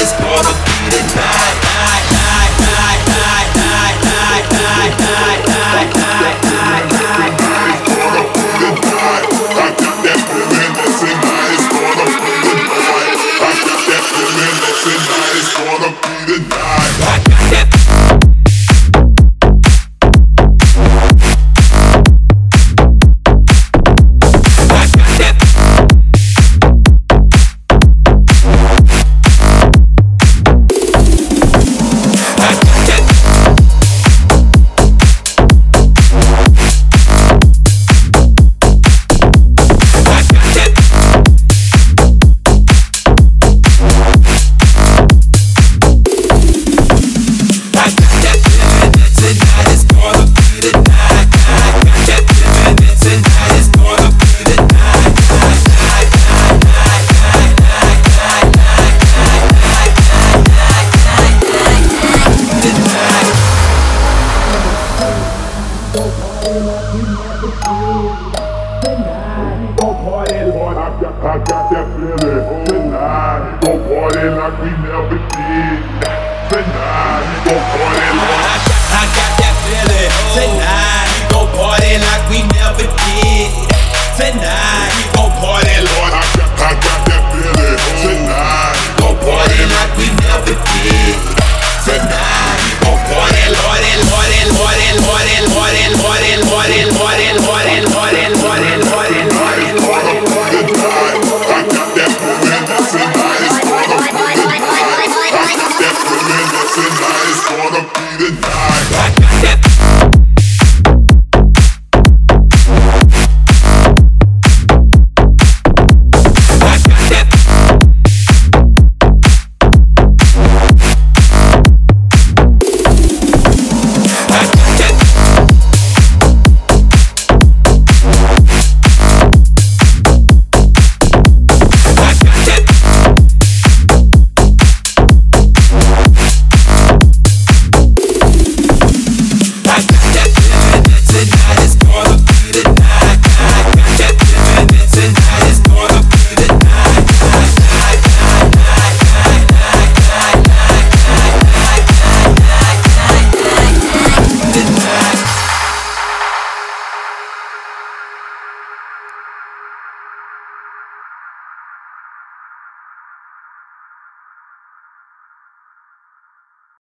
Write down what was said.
is all the Tonight, go party like I got, that feeling. Tonight, go party like we never did. Tonight, go party like. tonight is gonna be the night.